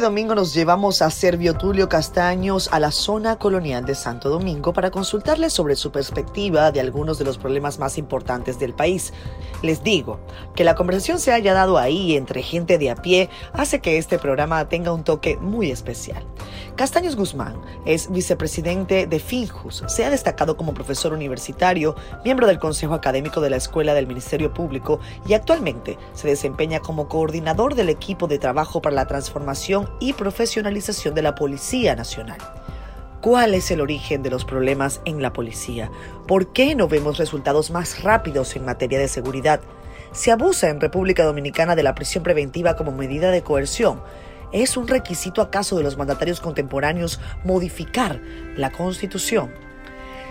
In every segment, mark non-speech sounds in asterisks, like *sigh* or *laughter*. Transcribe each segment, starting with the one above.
Domingo nos llevamos a Servio Tulio Castaños a la zona colonial de Santo Domingo para consultarle sobre su perspectiva de algunos de los problemas más importantes del país. Les digo, que la conversación se haya dado ahí entre gente de a pie hace que este programa tenga un toque muy especial. Castaños Guzmán es vicepresidente de Finjus, se ha destacado como profesor universitario, miembro del Consejo Académico de la Escuela del Ministerio Público y actualmente se desempeña como coordinador del equipo de trabajo para la transformación y profesionalización de la Policía Nacional. ¿Cuál es el origen de los problemas en la policía? ¿Por qué no vemos resultados más rápidos en materia de seguridad? ¿Se abusa en República Dominicana de la prisión preventiva como medida de coerción? ¿Es un requisito acaso de los mandatarios contemporáneos modificar la Constitución?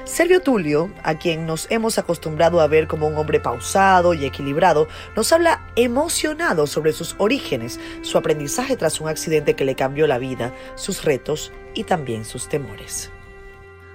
Servio Tulio, a quien nos hemos acostumbrado a ver como un hombre pausado y equilibrado, nos habla emocionado sobre sus orígenes, su aprendizaje tras un accidente que le cambió la vida, sus retos y también sus temores.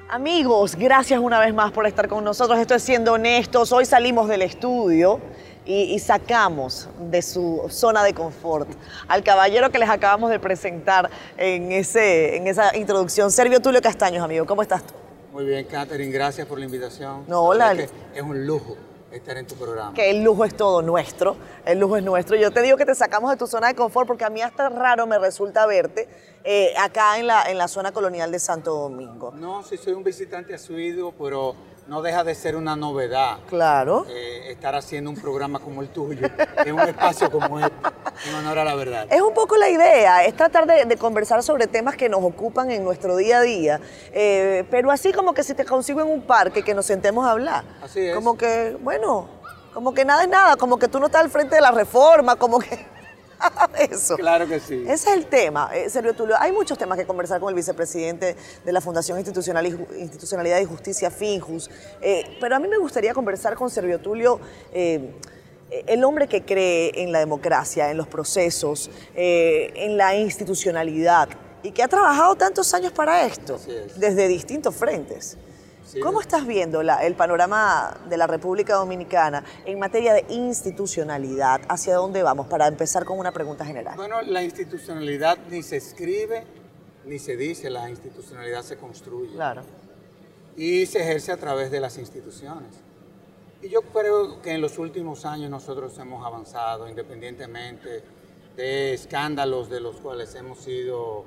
Amigos, gracias una vez más por estar con nosotros. Esto es siendo honestos. Hoy salimos del estudio y, sacamos de su zona de confort al caballero que les acabamos de presentar en, ese, en esa introducción. Servio Tulio Castaños, amigo, ¿cómo estás tú? Muy bien, Catherine, gracias por la invitación. No, hola. Es un lujo estar en tu programa. Que el lujo es todo nuestro, el lujo es nuestro. Yo te digo que te sacamos de tu zona de confort porque a mí hasta raro me resulta verte eh, acá en la, en la zona colonial de Santo Domingo. No, sí soy un visitante asuido, pero no deja de ser una novedad. Claro. Eh, estar haciendo un programa como el tuyo, en un espacio como este, en honor a la verdad. Es un poco la idea, es tratar de, conversar sobre temas que nos ocupan en nuestro día a día, eh, pero así como que si te consigo en un parque, que nos sentemos a hablar. Así es. Como que, bueno, como que nada es nada, como que tú no estás al frente de la reforma, como que... *laughs* Eso. Claro que sí. Ese es el tema, eh, Sergio Tulio. Hay muchos temas que conversar con el vicepresidente de la Fundación Institucional Institucionalidad y Justicia, FINJUS, eh, pero a mí me gustaría conversar con Servio Tulio. Eh, el hombre que cree en la democracia, en los procesos, en la institucionalidad y que ha trabajado tantos años para esto, desde distintos frentes. ¿Cómo estás viendo el panorama de la República Dominicana en materia de institucionalidad? ¿Hacia dónde vamos? Para empezar con una pregunta general. Bueno, la institucionalidad ni se escribe ni se dice, la institucionalidad se construye. Claro. Y se ejerce a través de las instituciones. Y yo creo que en los últimos años nosotros hemos avanzado independientemente de escándalos de los cuales hemos sido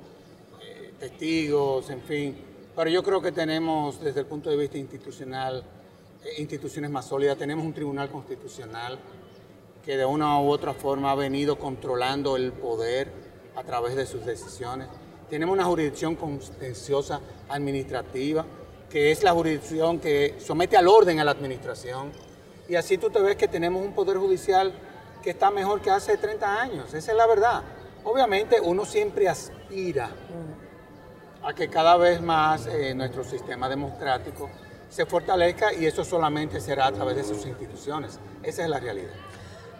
eh, testigos, en fin pero yo creo que tenemos, desde el punto de vista institucional, eh, instituciones más sólidas. Tenemos un tribunal constitucional que de una u otra forma ha venido controlando el poder a través de sus decisiones. Tenemos una jurisdicción contenciosa administrativa, que es la jurisdicción que somete al orden a la administración. Y así tú te ves que tenemos un poder judicial que está mejor que hace 30 años. Esa es la verdad. Obviamente uno siempre aspira a que cada vez más eh, nuestro sistema democrático se fortalezca y eso solamente será a través de sus instituciones. Esa es la realidad.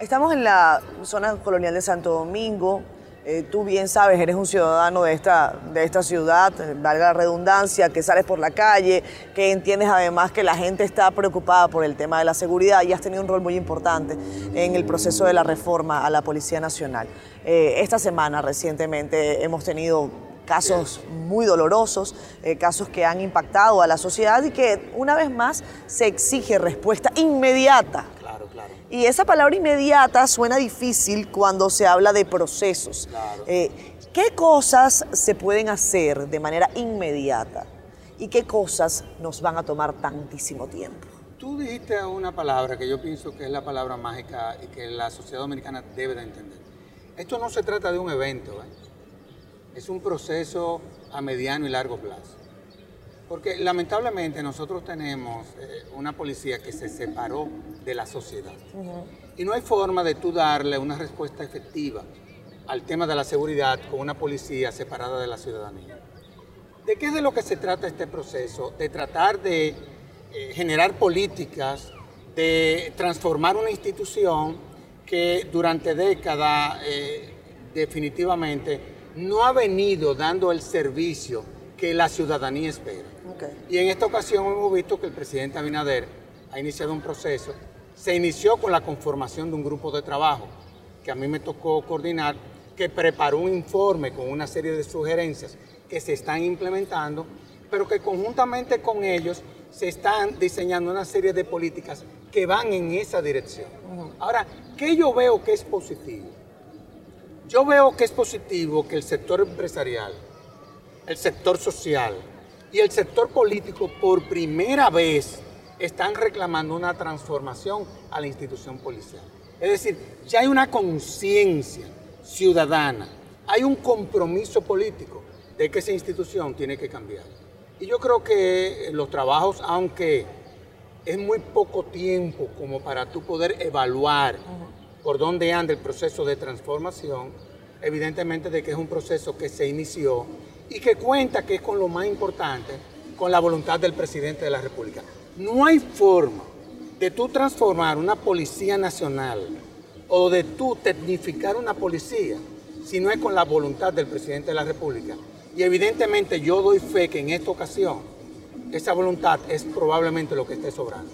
Estamos en la zona colonial de Santo Domingo. Eh, tú bien sabes, eres un ciudadano de esta, de esta ciudad, valga la redundancia, que sales por la calle, que entiendes además que la gente está preocupada por el tema de la seguridad y has tenido un rol muy importante en el proceso de la reforma a la Policía Nacional. Eh, esta semana recientemente hemos tenido casos muy dolorosos, eh, casos que han impactado a la sociedad y que una vez más se exige respuesta inmediata. Claro, claro. Y esa palabra inmediata suena difícil cuando se habla de procesos. Eh, ¿Qué cosas se pueden hacer de manera inmediata y qué cosas nos van a tomar tantísimo tiempo? Tú dijiste una palabra que yo pienso que es la palabra mágica y que la sociedad dominicana debe de entender. Esto no se trata de un evento, ¿eh? Es un proceso a mediano y largo plazo. Porque lamentablemente nosotros tenemos eh, una policía que se separó de la sociedad. Y no hay forma de tú darle una respuesta efectiva al tema de la seguridad con una policía separada de la ciudadanía. ¿De qué es de lo que se trata este proceso? De tratar de eh, generar políticas, de transformar una institución que durante décadas eh, definitivamente no ha venido dando el servicio que la ciudadanía espera. Y en esta ocasión hemos visto que el presidente Abinader ha iniciado un proceso. Se inició con la conformación de un grupo de trabajo que a mí me tocó coordinar, que preparó un informe con una serie de sugerencias que se están implementando, pero que conjuntamente con ellos se están diseñando una serie de políticas que van en esa dirección. Ahora, ¿qué yo veo que es positivo? Yo veo que es positivo que el sector empresarial, el sector social y el sector político por primera vez están reclamando una transformación a la institución policial. Es decir, ya hay una conciencia ciudadana, hay un compromiso político de que esa institución tiene que cambiar. Y yo creo que los trabajos, aunque es muy poco tiempo como para tú poder evaluar por dónde anda el proceso de transformación, evidentemente de que es un proceso que se inició y que cuenta que es con lo más importante, con la voluntad del presidente de la República. No hay forma de tú transformar una policía nacional o de tú tecnificar una policía si no es con la voluntad del presidente de la República. Y evidentemente yo doy fe que en esta ocasión esa voluntad es probablemente lo que esté sobrando.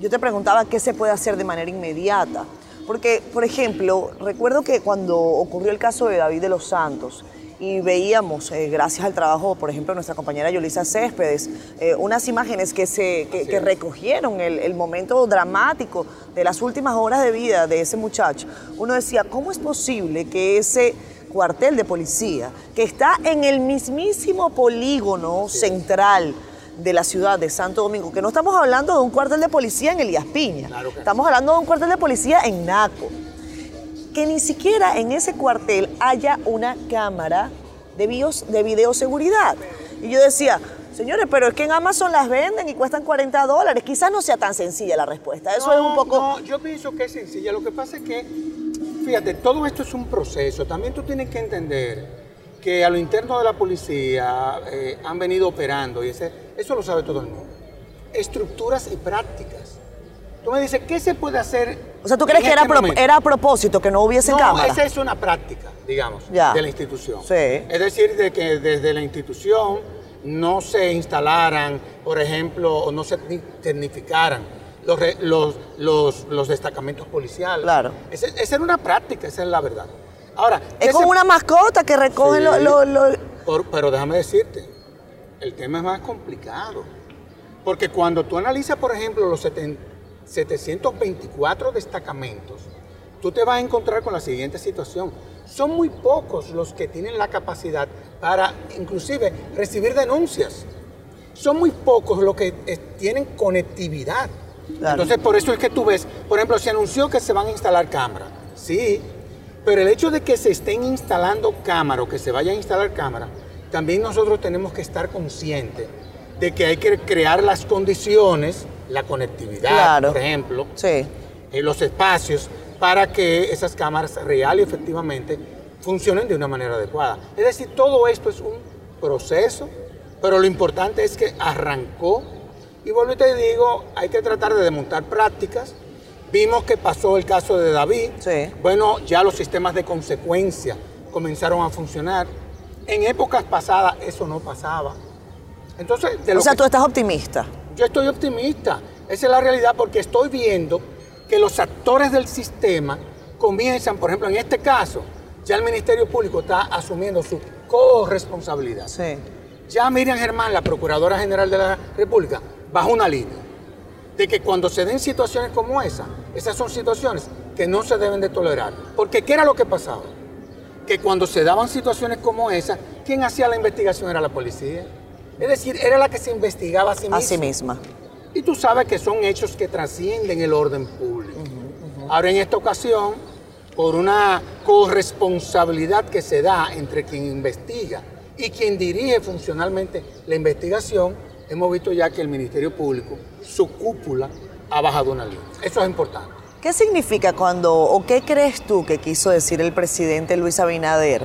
Yo te preguntaba qué se puede hacer de manera inmediata. Porque, por ejemplo, recuerdo que cuando ocurrió el caso de David de los Santos, y veíamos, eh, gracias al trabajo, por ejemplo, de nuestra compañera Yolisa Céspedes, eh, unas imágenes que, se, que, recogieron el, el, momento dramático de las últimas horas de vida de ese muchacho. Uno decía, ¿cómo es posible que ese cuartel de policía, que está en el mismísimo polígono central, de la ciudad de Santo Domingo, que no estamos hablando de un cuartel de policía en Elías Piña, estamos hablando de un cuartel de policía en Naco, que ni siquiera en ese cuartel haya una cámara de, de videoseguridad. Y yo decía, señores, pero es que en Amazon las venden y cuestan 40 dólares. Quizás no sea tan sencilla la respuesta. Eso es un poco... No, yo pienso que es sencilla. Lo que pasa es que, fíjate, todo esto es un proceso. También tú tienes que entender que a lo interno de la policía eh, han venido operando, y ese, eso lo sabe todo el mundo, estructuras y prácticas. Tú me dices, ¿qué se puede hacer? O sea, ¿tú crees que era, este era, a propósito que no hubiese no, cámara? esa es una práctica, digamos, de la institución. Sí. Es decir, de que desde la institución no se instalaran, por ejemplo, o no se tecnificaran los, los, los, los destacamentos policiales. Claro. Esa, esa era una práctica, esa es la verdad. Ahora, es como una mascota que recoge los... pero déjame decirte, el tema es más complicado. Porque cuando tú analizas, por ejemplo, los 724 destacamentos, tú te vas a encontrar con la siguiente situación. Son muy pocos los que tienen la capacidad para, inclusive, recibir denuncias. Son muy pocos los que eh, tienen conectividad. Entonces, por eso es que tú ves, por ejemplo, se anunció que se van a instalar cámaras. Sí, pero el hecho de que se estén instalando cámaras o que se vaya a instalar cámaras, también nosotros tenemos que estar conscientes de que hay que crear las condiciones, la conectividad, por ejemplo, en eh, los espacios, para que esas cámaras real y efectivamente funcionen de una manera adecuada. Es decir, todo esto es un proceso, pero lo importante es que arrancó. Y vuelvo y te digo, hay que tratar de desmontar prácticas, Vimos que pasó el caso de David. Bueno, ya los sistemas de consecuencia comenzaron a funcionar. En épocas pasadas eso no pasaba. Entonces, o sea, tú estás optimista. Yo estoy optimista. Esa es la realidad porque estoy viendo que los actores del sistema comienzan, por ejemplo, en este caso, ya el Ministerio Público está asumiendo su corresponsabilidad. Sí. Ya Miriam Germán, la Procuradora General de la República, bajó una línea de que cuando se den situaciones como esa, esas son situaciones que no se deben de tolerar. Porque ¿qué era lo que pasaba? Que cuando se daban situaciones como esa, ¿quién hacía la investigación? Era la policía. Es decir, era la que se investigaba a sí misma. A sí misma. Y tú sabes que son hechos que trascienden el orden público. Ahora, en esta ocasión, por una corresponsabilidad que se da entre quien investiga y quien dirige funcionalmente la investigación, hemos visto ya que el Ministerio Público, su cúpula, ha bajado una línea. Eso es importante. ¿Qué significa cuando, o qué crees tú que quiso decir el presidente Luis Abinader?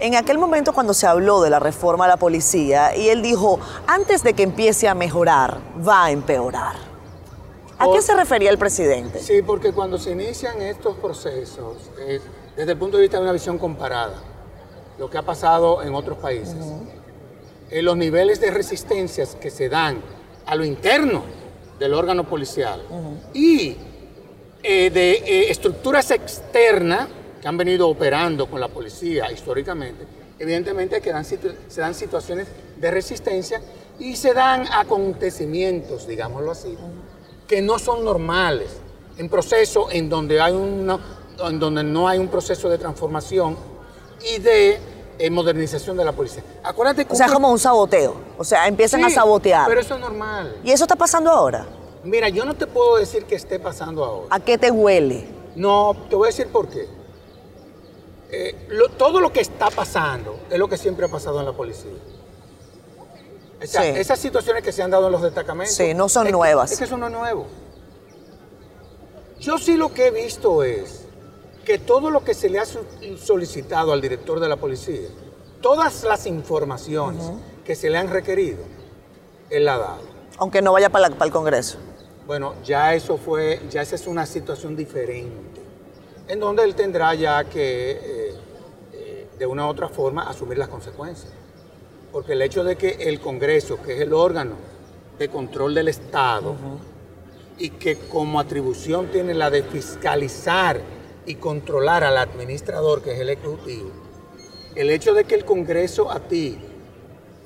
En aquel momento cuando se habló de la reforma a la policía y él dijo, antes de que empiece a mejorar, va a empeorar. ¿A qué se refería el presidente? Sí, porque cuando se inician estos procesos, desde el punto de vista de una visión comparada, lo que ha pasado en otros países, en los niveles de resistencias que se dan a lo interno del órgano policial y eh, de eh, estructuras externas que han venido operando con la policía históricamente, evidentemente que dan se dan situaciones de resistencia y se dan acontecimientos, digámoslo así, que no son normales. En proceso en donde, hay una, en donde no hay un proceso de transformación y de eh, modernización de la policía. Acuérdate que o sea, es como un saboteo. O sea, empiezan a sabotear. Pero eso es normal. ¿Y eso está pasando ahora? Mira, yo no te puedo decir que esté pasando ahora. ¿A qué te huele? No, te voy a decir por qué. Eh, todo lo que está pasando es lo que siempre ha pasado en la policía. Esas situaciones que se han dado en los destacamentos. Sí, no son nuevas. es que eso no es nuevo. Yo sí lo que he visto es que todo lo que se le ha solicitado al director de la policía, todas las informaciones que se le han requerido, él la ha dado. Aunque no vaya para, el Congreso. Bueno, ya eso fue, ya esa es una situación diferente, en donde él tendrá ya que, eh, eh, de una u otra forma, asumir las consecuencias. Porque el hecho de que el Congreso, que es el órgano de control del Estado, y que como atribución tiene la de fiscalizar y controlar al administrador, que es el Ejecutivo, el hecho de que el Congreso a ti,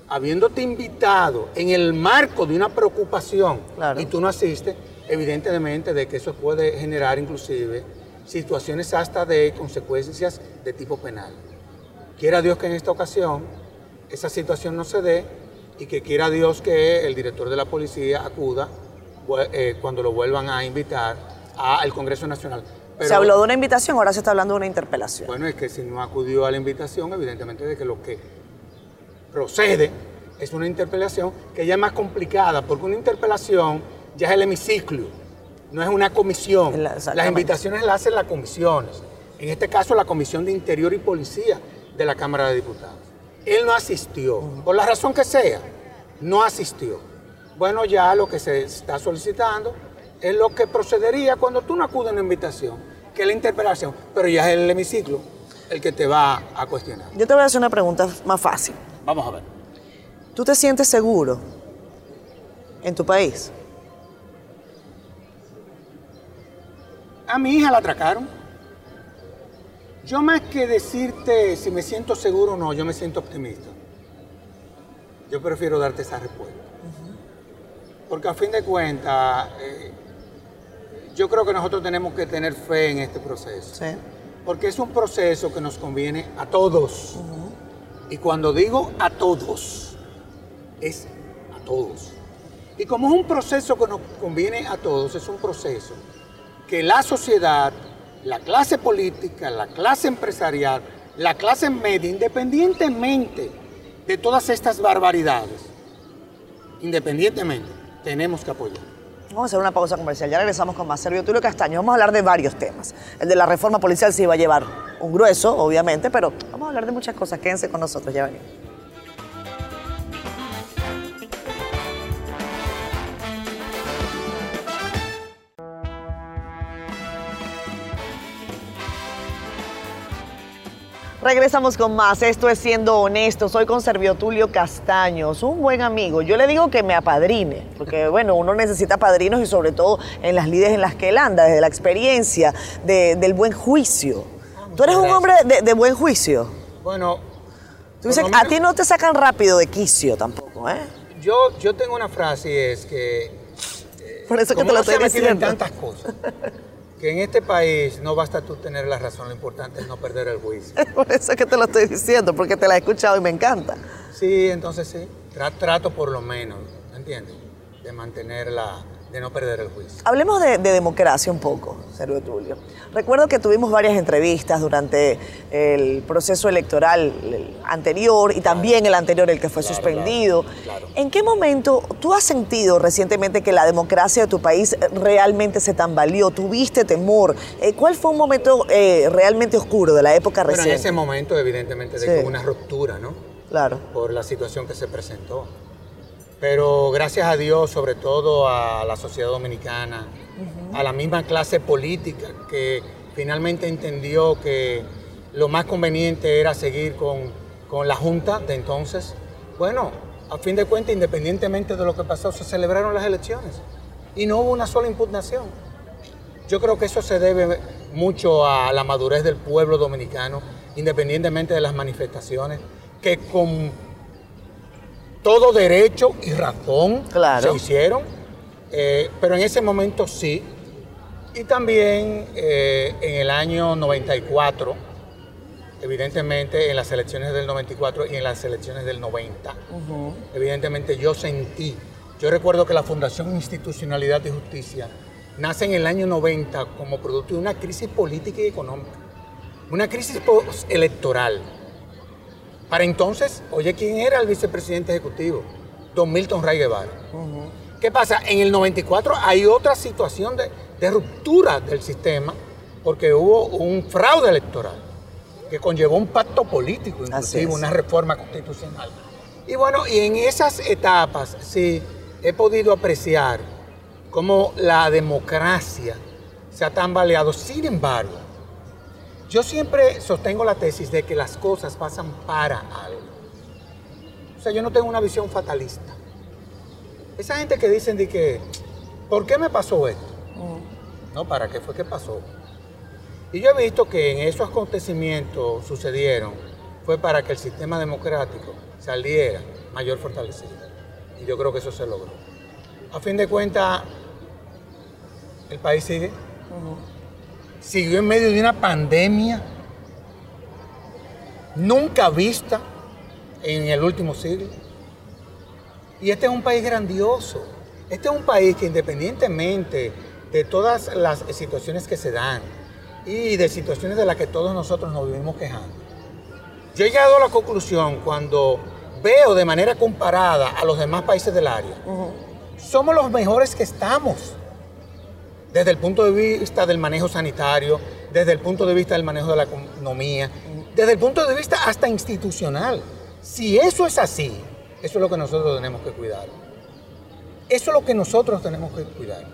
habiéndote invitado en el marco de una preocupación y tú no asistes, evidentemente de que eso puede generar inclusive situaciones hasta de consecuencias de tipo penal. Quiera Dios que en esta ocasión esa situación no se dé y que quiera Dios que el director de la policía acuda eh, cuando lo vuelvan a invitar al Congreso Nacional. Se habló de una invitación, ahora se está hablando de una interpelación. Bueno, es que si no acudió a la invitación, evidentemente de que lo que procede es una interpelación que ya es más complicada, porque una interpelación ya es el hemiciclo, no es una comisión. las invitaciones las hacen las comisiones. En este caso, la Comisión de Interior y Policía de la Cámara de Diputados. Él no asistió, por la razón que sea, no asistió. Bueno, ya lo que se está solicitando es lo que procedería cuando tú no acudes a una invitación, que es la interpelación, pero ya es el hemiciclo el que te va a cuestionar. Yo te voy a hacer una pregunta más fácil. Vamos a ver. ¿Tú te sientes seguro en tu país? A mi hija la atracaron. Yo más que decirte si me siento seguro o no, yo me siento optimista. Yo prefiero darte esa respuesta. Porque a fin de cuentas, eh, yo creo que nosotros tenemos que tener fe en este proceso. Sí. Porque es un proceso que nos conviene a todos. Y cuando digo a todos, es a todos. Y como es un proceso que nos conviene a todos, es un proceso que la sociedad, la clase política, la clase empresarial, la clase media, independientemente de todas estas barbaridades, independientemente, tenemos que apoyar. Vamos a hacer una pausa comercial. Ya regresamos con más Servio Tulio Castaño. Vamos a hablar de varios temas. El de la reforma policial sí va a llevar un grueso, obviamente, pero vamos a hablar de muchas cosas. Quédense con nosotros, ya venimos. Regresamos con más. Esto es Siendo Honesto. Soy con Servio Tulio Castaños, un buen amigo. Yo le digo que me apadrine, porque *laughs* bueno, uno necesita padrinos y sobre todo en las lides en las que él anda, desde la experiencia, del buen juicio. Tú eres un hombre de, buen juicio. Bueno. Tú dices, a ti no te sacan rápido de quicio tampoco, ¿eh? Yo, yo tengo una frase y es que. Por eso que te lo estoy diciendo. tantas cosas. *laughs* que en este país no basta tú tener la razón, lo importante es no perder el juicio. *laughs* Por eso es que te lo estoy diciendo, porque te la he escuchado y me encanta. Sí, entonces sí, trato por lo menos, ¿entiendes? De mantenerla de no perder el juicio. Hablemos de, democracia un poco, Sergio Tulio. Recuerdo que tuvimos varias entrevistas durante el proceso electoral anterior y también el anterior, el que fue suspendido. ¿En qué momento tú has sentido recientemente que la democracia de tu país realmente se tambaleó? ¿Tuviste temor? Eh, ¿Cuál fue un momento eh, realmente oscuro de la época reciente? Bueno, en ese momento, evidentemente, de que hubo una ruptura, ¿no? Claro. Por la situación que se presentó. Pero gracias a Dios, sobre todo a la sociedad dominicana, a la misma clase política que finalmente entendió que lo más conveniente era seguir con, con la Junta de entonces. Bueno, a fin de cuentas, independientemente de lo que pasó, se celebraron las elecciones y no hubo una sola impugnación. Yo creo que eso se debe mucho a la madurez del pueblo dominicano, independientemente de las manifestaciones, que con todo derecho y razón se hicieron, eh, pero en ese momento sí. Y también eh, en el año 94, evidentemente en las elecciones del 94 y en las elecciones del 90, evidentemente yo sentí, yo recuerdo que la Fundación Institucionalidad y Justicia nace en el año 90 como producto de una crisis política y económica, una crisis electoral. Para entonces, oye, ¿quién era el vicepresidente ejecutivo? Don Milton Ray Guevara. ¿Qué pasa? En el 94 hay otra situación de, de ruptura del sistema porque hubo un fraude electoral que conllevó un pacto político, inclusive una reforma constitucional. Y bueno, y en esas etapas sí he podido apreciar cómo la democracia se ha tambaleado. Sin embargo, yo siempre sostengo la tesis de que las cosas pasan para algo. O sea, yo no tengo una visión fatalista. Esa gente que dicen de que, ¿por qué me pasó esto? Mm. No, ¿para qué fue que pasó? Y yo he visto que en esos acontecimientos sucedieron fue para que el sistema democrático saliera mayor fortalecido. Y yo creo que eso se logró. A fin de cuentas, el país sigue. Siguió en medio de una pandemia nunca vista en el último siglo. Y este es un país grandioso. Este es un país que independientemente de todas las situaciones que se dan y de situaciones de las que todos nosotros nos vivimos quejando, yo he llegado a la conclusión cuando veo de manera comparada a los demás países del área, somos los mejores que estamos desde el punto de vista del manejo sanitario, desde el punto de vista del manejo de la economía, desde el punto de vista hasta institucional. Si eso es así, eso es lo que nosotros tenemos que cuidar. Eso es lo que nosotros tenemos que cuidar.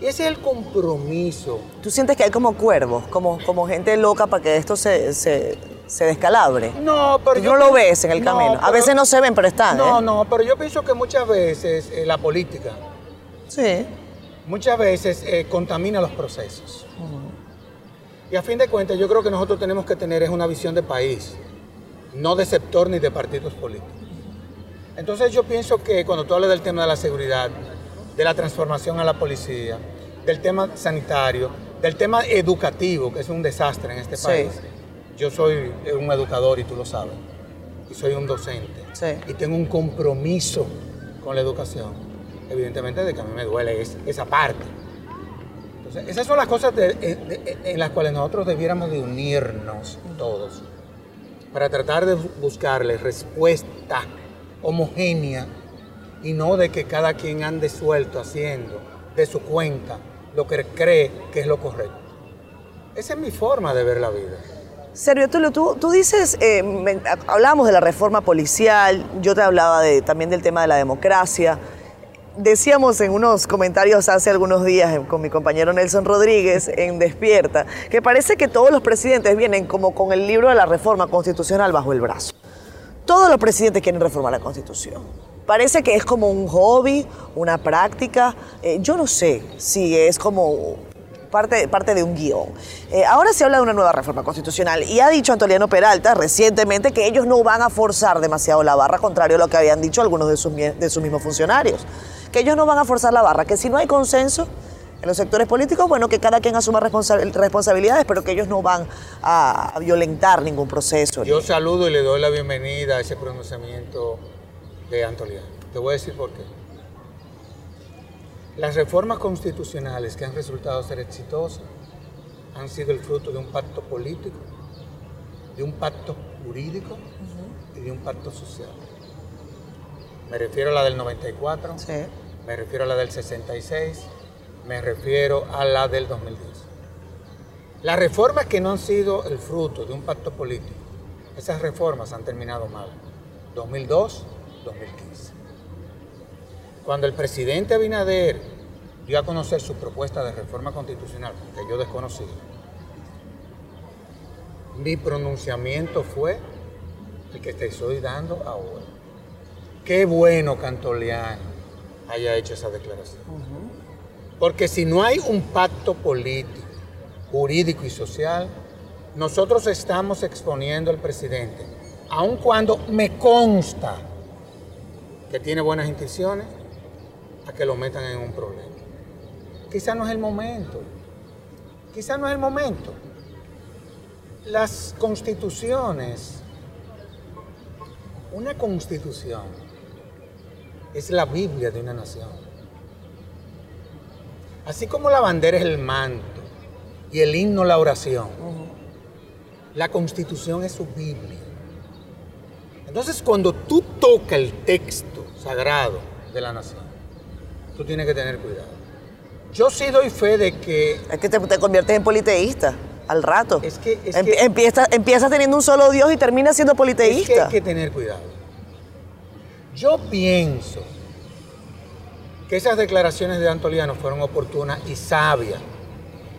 Y ese es el compromiso. ¿Tú sientes que hay como cuervos, como, como gente loca para que esto se, se, descalabre? No, pero... Tú yo no lo ves en el camino. A veces no se ven, pero están. No, ¿eh? no, pero yo pienso que muchas veces eh, la política... Sí muchas veces eh, contamina los procesos. Y a fin de cuentas, yo creo que nosotros tenemos que tener es una visión de país, no de sector ni de partidos políticos. Entonces yo pienso que cuando tú hablas del tema de la seguridad, de la transformación a la policía, del tema sanitario, del tema educativo, que es un desastre en este país, yo soy un educador y tú lo sabes, y soy un docente, y tengo un compromiso con la educación evidentemente de que a mí me duele esa parte. Entonces, esas son las cosas en las cuales nosotros debiéramos de unirnos todos para tratar de buscarle respuesta homogénea y no de que cada quien ande suelto haciendo de su cuenta lo que cree que es lo correcto. Esa es mi forma de ver la vida. Sergio Tulio, tú, tú dices, eh, hablábamos de la reforma policial, yo te hablaba también del tema de la democracia decíamos en unos comentarios hace algunos días con mi compañero Nelson Rodríguez en Despierta, que parece que todos los presidentes vienen como con el libro de la reforma constitucional bajo el brazo. Todos los presidentes quieren reformar la constitución. Parece que es como un hobby, una práctica. Eh, yo no sé si es como parte, parte de un guion. Eh, ahora se habla de una nueva reforma constitucional y ha dicho Antoliano Peralta recientemente que ellos no van a forzar demasiado la barra, contrario a lo que habían dicho algunos de sus, de sus mismos funcionarios que ellos no van a forzar la barra, que si no hay consenso en los sectores políticos, bueno, que cada quien asuma responsabilidades, pero que ellos no van a violentar ningún proceso. Yo saludo y le doy la bienvenida a ese pronunciamiento de Antoliano. Te voy a decir por qué. Las reformas constitucionales que han resultado ser exitosas han sido el fruto de un pacto político, de un pacto jurídico y de un pacto social. Me refiero a la del 94, sí me refiero a la del 66, me refiero a la del 2010. Las reformas que no han sido el fruto de un pacto político, esas reformas han terminado mal. 2002, 2015. Cuando el presidente Abinader dio a conocer su propuesta de reforma constitucional, que yo desconocí, mi pronunciamiento fue el que te estoy dando ahora. Qué bueno, Cantoliano haya hecho esa declaración. Porque si no hay un pacto político jurídico y social, nosotros estamos exponiendo al presidente, aun cuando me consta que tiene buenas intenciones, a que lo metan en un problema. Quizá no es el momento, quizá no es el momento. Las constituciones, una constitución es la Biblia de una nación. Así como la bandera es el manto y el himno la oración, la constitución es su Biblia. Entonces cuando tú tocas el texto sagrado de la nación, tú tienes que tener cuidado. Yo sí doy fe de que... Es que te, te conviertes en politeísta al rato. Es que, es Em- que- empieza- empiezas teniendo un solo Dios y terminas siendo Es que politeísta. hay que tener cuidado. Yo pienso que esas declaraciones de Antoliano fueron oportunas y sabias.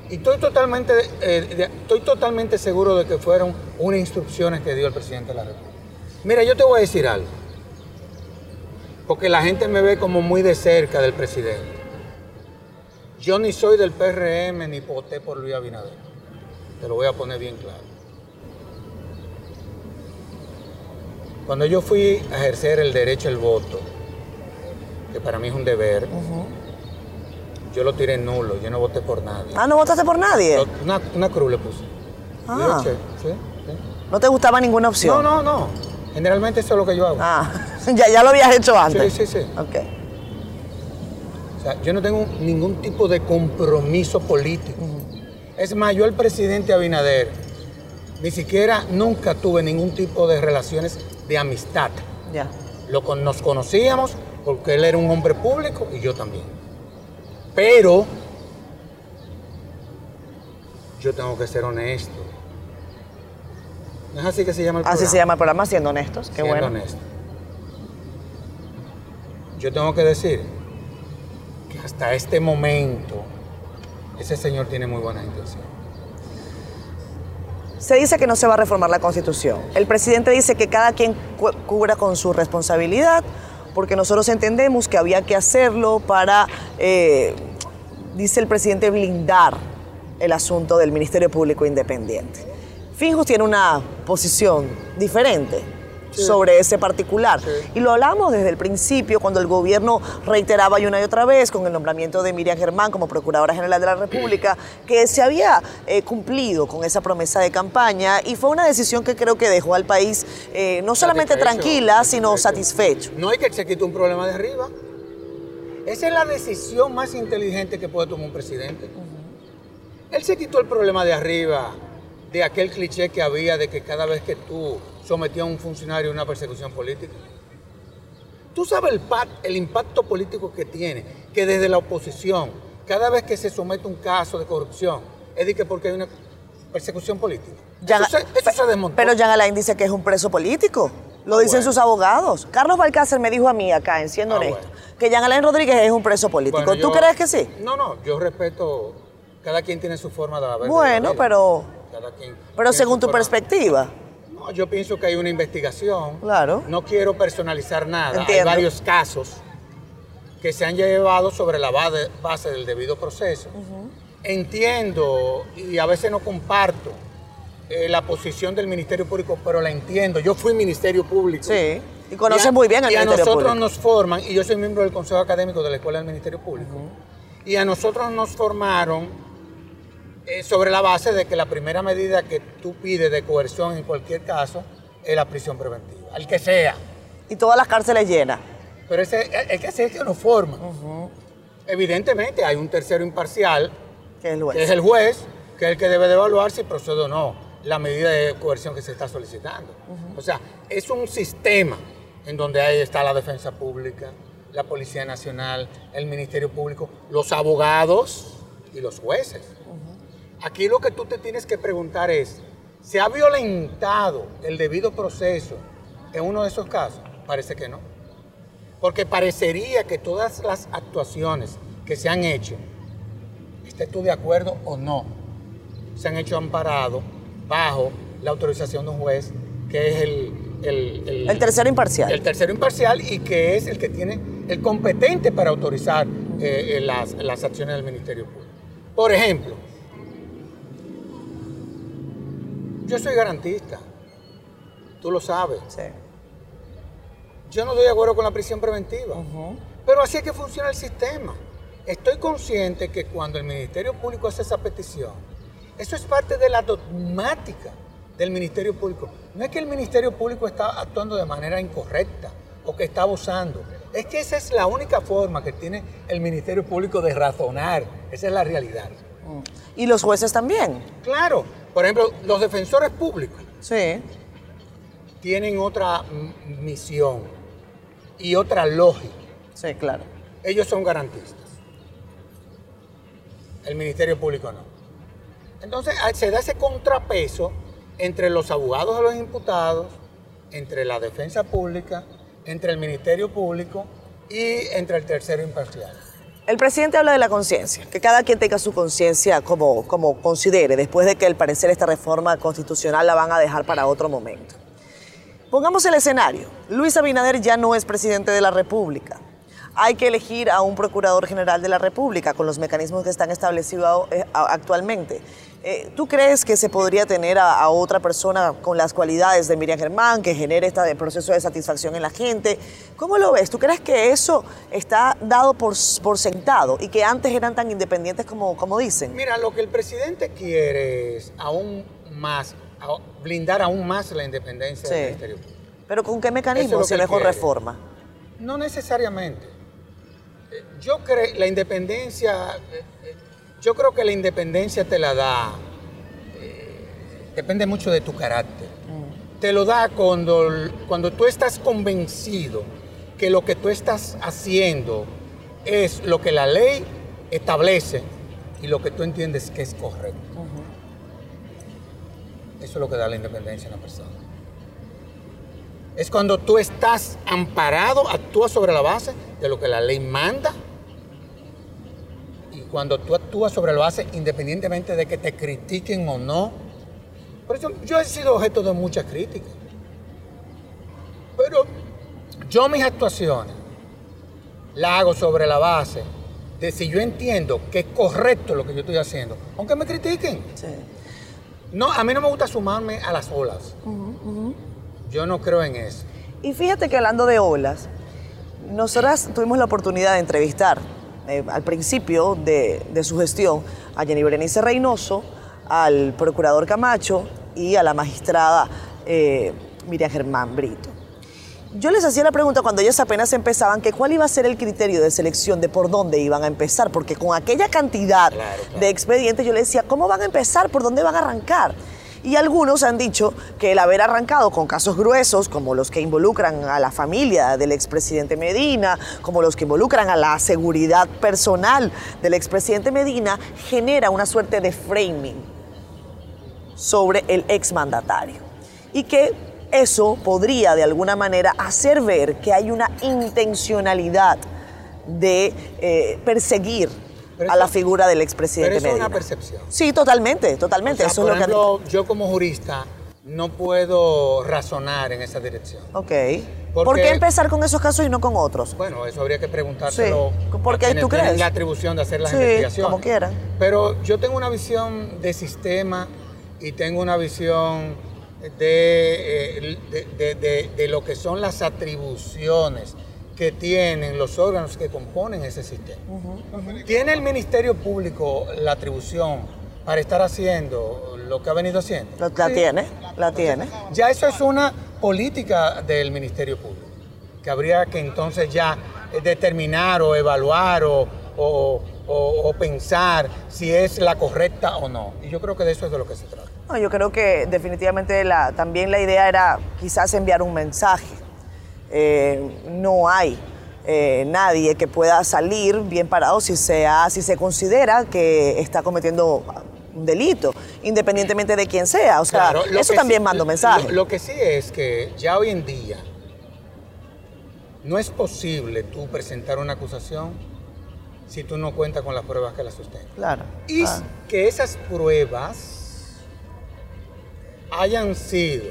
Y estoy totalmente, eh, estoy totalmente seguro de que fueron unas instrucciones que dio el presidente de la República. Mira, yo te voy a decir algo. Porque la gente me ve como muy de cerca del presidente. Yo ni soy del PRM ni voté por Luis Abinader. Te lo voy a poner bien claro. Cuando yo fui a ejercer el derecho al voto, que para mí es un deber, yo lo tiré nulo, yo no voté por nadie. Ah, ¿no votaste por nadie? Una, una cruz le puse. Ah. Y yo, che, ¿sí? ¿sí? ¿No te gustaba ninguna opción? No, no, no. Generalmente eso es lo que yo hago. Ah, *laughs* ya, ya lo habías hecho antes. Sí, sí, sí. Ok. O sea, yo no tengo ningún tipo de compromiso político. Es más, yo el presidente Abinader, ni siquiera nunca tuve ningún tipo de relaciones de amistad. Ya. Lo nos conocíamos porque él era un hombre público y yo también. Pero yo tengo que ser honesto. ¿No es así que se llama el Así programa? se llama el programa, siendo honestos. Qué Siendo bueno. honesto. Yo tengo que decir que hasta este momento ese señor tiene muy buenas intenciones. Se dice que no se va a reformar la Constitución. El presidente dice que cada quien cu- cubra con su responsabilidad, porque nosotros entendemos que había que hacerlo para, eh, dice el presidente, blindar el asunto del Ministerio Público Independiente. Finjus tiene una posición diferente Sí. sobre ese particular. Sí. Y lo hablamos desde el principio, cuando el gobierno reiteraba y una y otra vez con el nombramiento de Miriam Germán como Procuradora General de la República, que se había eh, cumplido con esa promesa de campaña y fue una decisión que creo que dejó al país eh, no solamente Satisfecho, tranquila, sino satisfecho. satisfecho. No hay que se quite un problema de arriba. Esa es la decisión más inteligente que puede tomar un presidente. Él se quitó el problema de arriba, de aquel cliché que había de que cada vez que tú sometías a un funcionario a una persecución política. Tú sabes el, pa- el impacto político que tiene, que desde la oposición, cada vez que se somete un caso de corrupción, es de que porque hay una persecución política. Eso se, eso se desmontó. Pero Jean Alain dice que es un preso político. Lo dicen Bueno. sus abogados. Carlos Balcácer me dijo a mí acá, en Siendo Ah, Honesto, bueno. que Jean Alain Rodríguez es un preso político. Bueno, ¿Tú yo- crees que sí? No, no, yo respeto, cada quien tiene su forma de. Bueno, la vida. pero, Cada quien pero según tu forma. perspectiva. No, yo pienso que hay una investigación. Claro. No quiero personalizar nada. Entiendo. Hay varios casos que se han llevado sobre la base, del debido proceso. Entiendo y a veces no comparto eh, la posición del Ministerio Público, pero la entiendo. Yo fui Ministerio Público. Sí. Y conoces muy bien al y a Ministerio nosotros Público. nos forman, y yo soy miembro del Consejo Académico de la Escuela del Ministerio Público, y a nosotros nos formaron eh, sobre la base de que la primera medida que tú pides de coerción en cualquier caso es la prisión preventiva, al que sea. Y todas las cárceles llenas. Pero ese, el, el que el que nos forma. Evidentemente hay un tercero imparcial, Que es el juez. que es el juez, que es el que debe de evaluar si procede o no la medida de coerción que se está solicitando. O sea, es un sistema en donde ahí está la defensa pública, la Policía Nacional, el Ministerio Público, los abogados y los jueces. Aquí lo que tú te tienes que preguntar es, ¿se ha violentado el debido proceso en uno de esos casos? Parece que no. Porque parecería que todas las actuaciones que se han hecho, estés tú de acuerdo o no, se han hecho amparados bajo la autorización de un juez que es el, el, El tercero imparcial. el tercero imparcial y que es el que tiene el competente para autorizar eh, eh, las, las acciones del Ministerio Público. Por ejemplo, Yo soy garantista. Tú lo sabes. Sí. Yo no estoy de acuerdo con la prisión preventiva. Pero así es que funciona el sistema. Estoy consciente que cuando el Ministerio Público hace esa petición, eso es parte de la dogmática del Ministerio Público. No es que el Ministerio Público está actuando de manera incorrecta o que está abusando. Es que esa es la única forma que tiene el Ministerio Público de razonar. Esa es la realidad. Y los jueces también. Claro. Por ejemplo, los defensores públicos Sí. tienen otra misión y otra lógica. Sí, claro. Ellos son garantistas. El Ministerio Público no. Entonces ah, se da ese contrapeso entre los abogados de los imputados, entre la defensa pública, entre el Ministerio Público y entre el tercero imparcial. El presidente habla de la conciencia, que cada quien tenga su conciencia como, como considere, después de que al parecer esta reforma constitucional la van a dejar para otro momento. Pongamos el escenario. Luis Abinader ya no es presidente de la República. Hay que elegir a un procurador general de la República con los mecanismos que están establecidos eh, actualmente. Eh, ¿Tú crees que se podría tener a, a otra persona con las cualidades de Miriam Germán, que genere este proceso de satisfacción en la gente? ¿Cómo lo ves? ¿Tú crees que eso está dado por, por sentado y que antes eran tan independientes como, como dicen? Mira, lo que el presidente quiere es aún más, a- blindar aún más la independencia del. Ministerio Público. ¿Pero con qué mecanismo? es Si que no es con quiere. reforma. No necesariamente. Eh, Yo creo la independencia, eh, yo creo que la independencia te la da, eh, depende mucho de tu carácter. Te lo da cuando, cuando tú estás convencido que lo que tú estás haciendo es lo que la ley establece y lo que tú entiendes que es correcto. Eso es lo que da la independencia a una persona. Es cuando tú estás amparado, actúas sobre la base de lo que la ley manda. Y cuando tú actúas sobre la base, independientemente de que te critiquen o no. Por eso yo he sido objeto de muchas críticas. Pero yo mis actuaciones las hago sobre la base de si yo entiendo que es correcto lo que yo estoy haciendo, aunque me critiquen. Sí. No, a mí no me gusta sumarme a las olas. Yo no creo en eso. Y fíjate que hablando de olas, nosotras tuvimos la oportunidad de entrevistar eh, al principio de, de su gestión a Jenny Berenice Reynoso, al procurador Camacho y a la magistrada eh, Miriam Germán Brito. Yo les hacía la pregunta cuando ellos apenas empezaban que cuál iba a ser el criterio de selección de por dónde iban a empezar, porque con aquella cantidad Claro, claro. de expedientes yo les decía, ¿cómo van a empezar? ¿Por dónde van a arrancar? Y algunos han dicho que el haber arrancado con casos gruesos, como los que involucran a la familia del expresidente Medina, como los que involucran a la seguridad personal del expresidente Medina, genera una suerte de framing sobre el exmandatario. Y que eso podría de alguna manera hacer ver que hay una intencionalidad de eh, perseguir Pero a eso- la figura del Pero expresidente eso es Medina. una percepción. Sí, totalmente, totalmente. O sea, eso por es lo que ejemplo, yo como jurista no puedo razonar en esa dirección. Ok. Porque- ¿Por qué empezar con esos casos y no con otros? Bueno, eso habría que preguntárselo Sí, ¿por qué tú crees? la atribución de hacer las Sí, investigaciones. como quieran. Pero yo tengo una visión de sistema y tengo una visión de, eh, de, de- de- de lo que son las atribuciones que tienen los órganos que componen ese sistema. ¿Tiene el Ministerio Público la atribución para estar haciendo lo que ha venido haciendo? La, Sí. tiene, la tiene. Ya eso es una política del Ministerio Público, que habría que entonces ya determinar o evaluar o, o- o- o pensar si es la correcta o no. Y yo creo que de eso es de lo que se trata. No, yo creo que definitivamente la, también la idea era quizás enviar un mensaje. Eh, no hay eh, nadie que pueda salir bien parado si, sea, si se considera que está cometiendo un delito, independientemente de quién sea. O sea, Claro, eso también sí- manda un mensaje. Lo, lo que sí es que ya hoy en día no es posible tú presentar una acusación si tú no cuentas con las pruebas que la sustentan. Claro. Y que esas pruebas hayan sido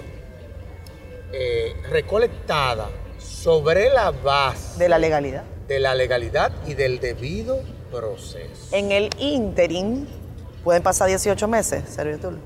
eh, recolectadas sobre la base De la legalidad. de la legalidad y del debido proceso. En el interim pueden pasar 18 meses, Servio Tulio.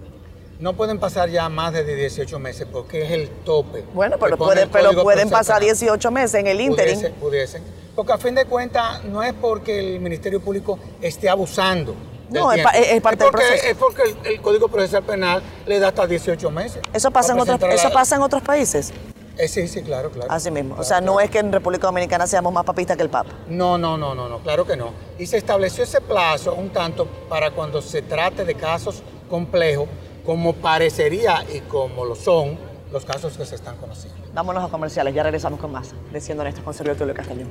no pueden pasar ya más de 18 meses porque es el tope. Bueno, pero, puede- pueden pasar Procesal 18 meses en el ínterin. Pudiesen, pudiesen. Porque a fin de cuentas no es porque el Ministerio Público esté abusando. No, es tiempo. pa- es- parte del porque, proceso. Es porque el, el Código Procesal Penal le da hasta 18 meses. Eso pasa, en para otros, presentar eso la- pasa en otros países. Eh, sí, sí, claro, claro. Así mismo. O Claro, sea, no es que en República Dominicana seamos más papistas que el Papa. No, no, no, no, no, claro que no. Y se estableció ese plazo un tanto para cuando se trate de casos complejos, como parecería y como lo son los casos que se están conociendo. Vámonos a comerciales, ya regresamos con más. De Siendo Honestos con Sergio Tulio Castañón.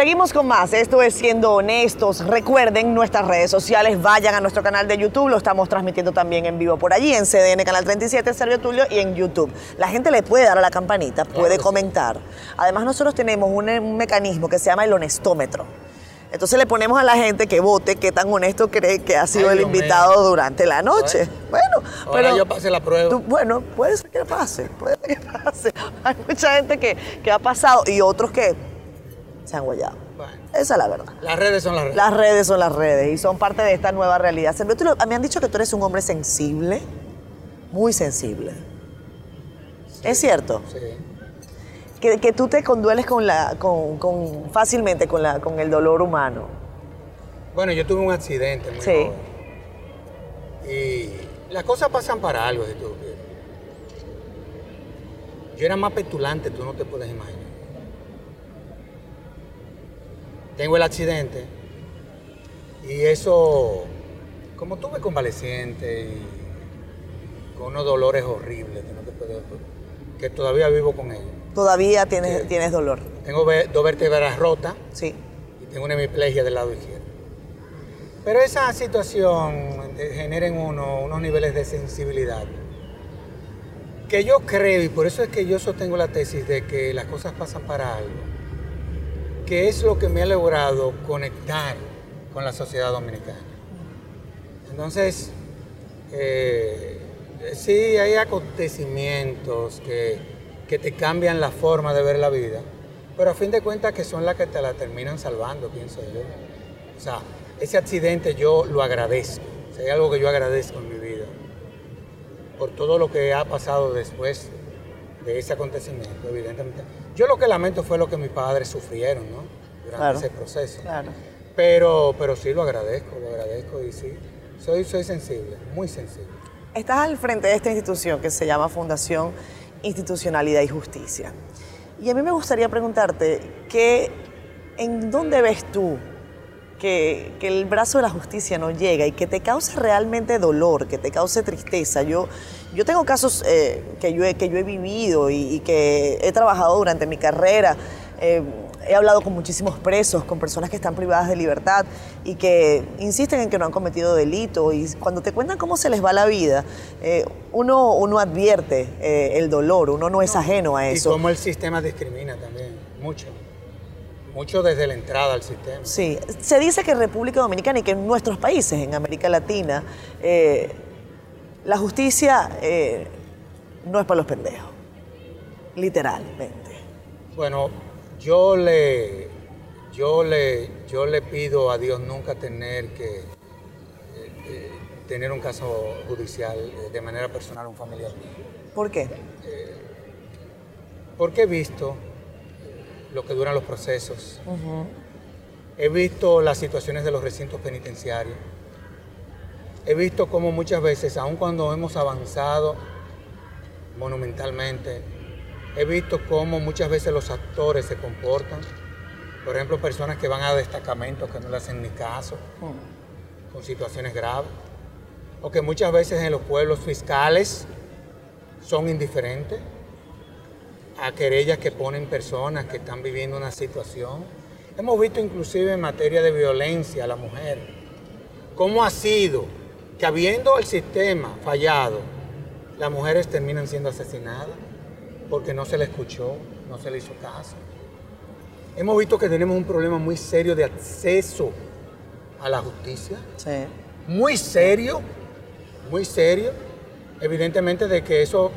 Seguimos con más. Esto es Siendo Honestos. Recuerden nuestras redes sociales. Vayan a nuestro canal de YouTube. Lo estamos transmitiendo también en vivo por allí, en CDN Canal 37, Sergio Tulio, y en YouTube. La gente le puede dar a la campanita, puede comentar. Además, nosotros tenemos un, un mecanismo que se llama el honestómetro. Entonces le ponemos a la gente que vote qué tan honesto cree que ha sido Ay, el invitado mío. durante la noche. Bueno, Ahora pero yo pasé la prueba. tú- bueno, puede ser que pase, puede ser que pase. *laughs* Hay mucha gente que, que ha pasado y otros que se han guayado. Bueno, Esa es la verdad. las redes son las redes. Las redes son las redes y son parte de esta nueva realidad. Me han dicho que tú eres un hombre sensible, muy sensible. Es cierto, Sí. que, que tú te condueles con la, con, con- fácilmente con, la, con el dolor humano. Bueno, yo tuve un accidente muy Sí. joven. Y las cosas pasan para algo, si tú. Yo era más petulante, tú no te puedes imaginar. Tengo el accidente y eso, como tuve convaleciente y con unos dolores horribles que no te puedes, que todavía vivo con ellos. Todavía tienes, dolor. Tengo dos vértebras rotas Sí. y tengo una hemiplegia del lado izquierdo. Pero esa situación genera en uno unos niveles de sensibilidad que yo creo, y por eso es que yo sostengo la tesis de que las cosas pasan para algo, que es lo que me ha logrado conectar con la sociedad dominicana. Entonces, eh, sí hay acontecimientos que, que te cambian la forma de ver la vida, pero a fin de cuentas que son las que te la terminan salvando, pienso yo. O sea, ese accidente yo lo agradezco, o sea, hay algo que yo agradezco en mi vida, por todo lo que ha pasado después de ese acontecimiento, evidentemente. Yo lo que lamento fue lo que mis padres sufrieron, ¿no? Durante Claro. ese proceso. Claro. Pero, pero sí lo agradezco, lo agradezco y sí, soy, soy sensible, muy sensible. Estás al frente de esta institución que se llama Fundación Institucionalidad y Justicia. Y a mí me gustaría preguntarte, que, ¿en dónde ves tú que, que el brazo de la justicia no llega y que te cause realmente dolor, que te cause tristeza? Yo, yo tengo casos eh, que, yo he, que yo he vivido y, y que he trabajado durante mi carrera. eh, he hablado con muchísimos presos, con personas que están privadas de libertad y que insisten en que no han cometido delito. Y cuando te cuentan cómo se les va la vida, eh, uno, uno advierte eh, el dolor, uno no es ajeno a Y eso. cómo el sistema discrimina también, mucho. Mucho desde la entrada al sistema. Sí, se dice que República Dominicana y que en nuestros países, en América Latina, eh, la justicia eh, no es para los pendejos, literalmente. Bueno, yo le, yo le, yo le pido a Dios nunca tener que eh, eh, tener un caso judicial de manera personal a un familiar. ¿Por qué? Porque he visto lo que duran los procesos. He visto las situaciones de los recintos penitenciarios. He visto cómo muchas veces, aun cuando hemos avanzado monumentalmente, he visto cómo muchas veces los actores se comportan. Por ejemplo, personas que van a destacamentos que no le hacen ni caso, con situaciones graves. O que muchas veces en los pueblos fiscales son indiferentes a querellas que ponen personas que están viviendo una situación. Hemos visto inclusive en materia de violencia a la mujer, cómo ha sido que habiendo el sistema fallado, las mujeres terminan siendo asesinadas porque no se le escuchó, no se le hizo caso. Hemos visto que tenemos un problema muy serio de acceso a la justicia, Sí. muy serio, muy serio. Evidentemente de que eso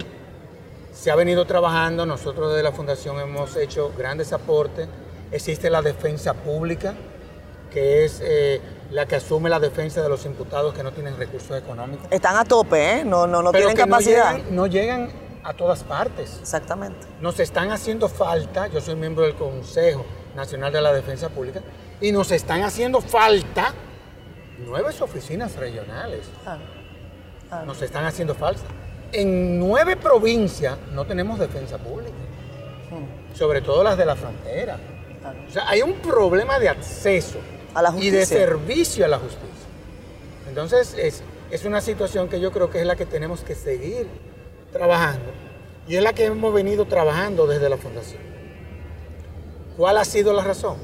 se ha venido trabajando, nosotros desde la Fundación hemos hecho grandes aportes. Existe la defensa pública, que es eh, la que asume la defensa de los imputados que no tienen recursos económicos. Están a tope, ¿eh? No, no, no tienen capacidad. No llegan, a todas partes. Exactamente. Nos están haciendo falta, yo soy miembro del Consejo Nacional de la Defensa Pública, y nos están haciendo falta nueve oficinas regionales. Nos están haciendo falta. En nueve provincias no tenemos defensa pública, hmm. sobre todo las de la frontera. O sea, hay un problema de acceso y de servicio a la justicia. Entonces, es, es una situación que yo creo que es la que tenemos que seguir trabajando y es la que hemos venido trabajando desde la Fundación. ¿Cuál ha sido la razón?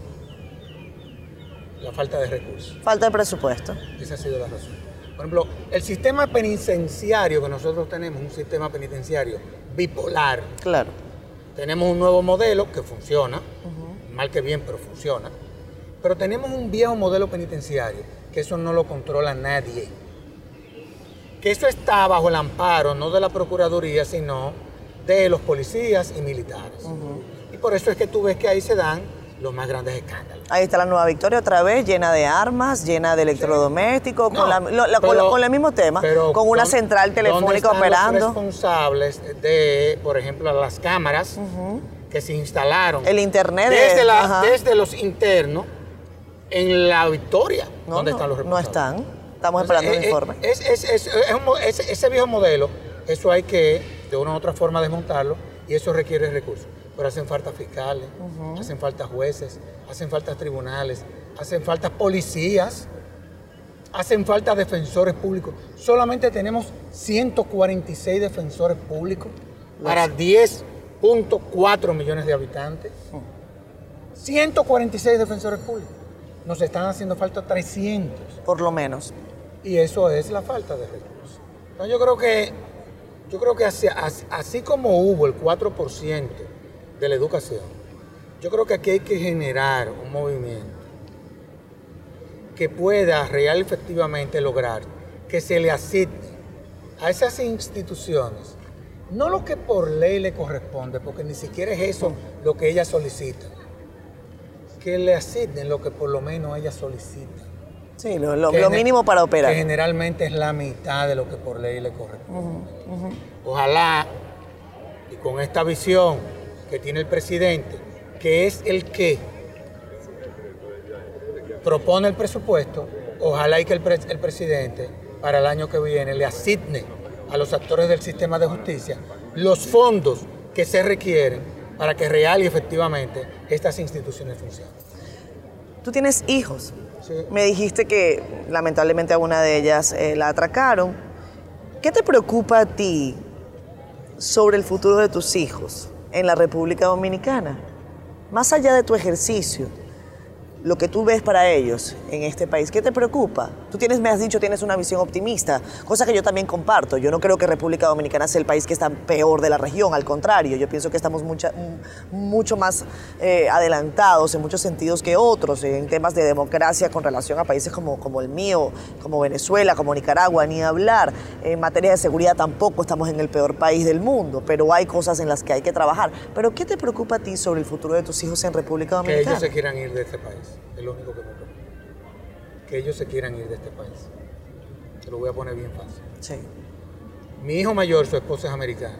La falta de recursos. Falta de presupuesto. Esa ha sido la razón. Por ejemplo, el sistema penitenciario que nosotros tenemos, un sistema penitenciario bipolar. Claro. Tenemos un nuevo modelo que funciona, mal que bien, pero funciona. Pero tenemos un viejo modelo penitenciario, que eso no lo controla nadie. Que eso está bajo el amparo no de la Procuraduría, sino de los policías y militares. Y por eso es que tú ves que ahí se dan los más grandes escándalos. Ahí está la Nueva Victoria otra vez, llena de armas, llena de electrodomésticos, con, el mismo tema, con una central telefónica operando. Los responsables de, por ejemplo, las cámaras que se instalaron. El internet. Desde, desde los internos en la Victoria. ¿Dónde están los responsables? No están. Estamos esperando el informe. ese viejo modelo, eso hay que, de una u otra forma, desmontarlo y eso requiere recursos. Pero hacen falta fiscales, hacen falta jueces, hacen falta tribunales, hacen falta policías, hacen falta defensores públicos. Solamente tenemos 146 defensores públicos para 10.4 millones de habitantes. 146 defensores públicos nos están haciendo falta 300. Por lo menos. Y eso es la falta de recursos. Entonces yo creo que, yo creo que así, así, como hubo el 4% de la educación, yo creo que aquí hay que generar un movimiento que pueda real efectivamente lograr que se le asigne a esas instituciones no lo que por ley le corresponde, porque ni siquiera es eso lo que ellas solicitan, que le asignen lo que por lo menos ella solicita. Sí, lo, mínimo para operar. Que generalmente es la mitad de lo que por ley le corresponde. Ojalá, y con esta visión que tiene el presidente, que es el que propone el presupuesto, ojalá y que el, el presidente para el año que viene le asigne a los actores del sistema de justicia los fondos que se requieren para que real y efectivamente estas instituciones funcionen. Tú tienes hijos. Me dijiste que lamentablemente a una de ellas eh, la atracaron. ¿Qué te preocupa a ti sobre el futuro de tus hijos en la República Dominicana? Más allá de tu ejercicio, lo que tú ves para ellos en este país, ¿qué te preocupa? Tú tienes, me has dicho, tienes una visión optimista, cosa que yo también comparto. Yo no creo que República Dominicana sea el país que está peor de la región, al contrario, yo pienso que estamos mucho más eh, adelantados en muchos sentidos que otros, en temas de democracia con relación a países como, como el mío, como Venezuela, como Nicaragua, ni hablar. En materia de seguridad tampoco estamos en el peor país del mundo, pero hay cosas en las que hay que trabajar. Pero ¿qué te preocupa a ti sobre el futuro de tus hijos en República Dominicana? Que ellos se quieran ir de este país es lo único que me preocupa. Que ellos se quieran ir de este país. Te lo voy a poner bien fácil. Sí. Mi hijo mayor, su esposa es americana.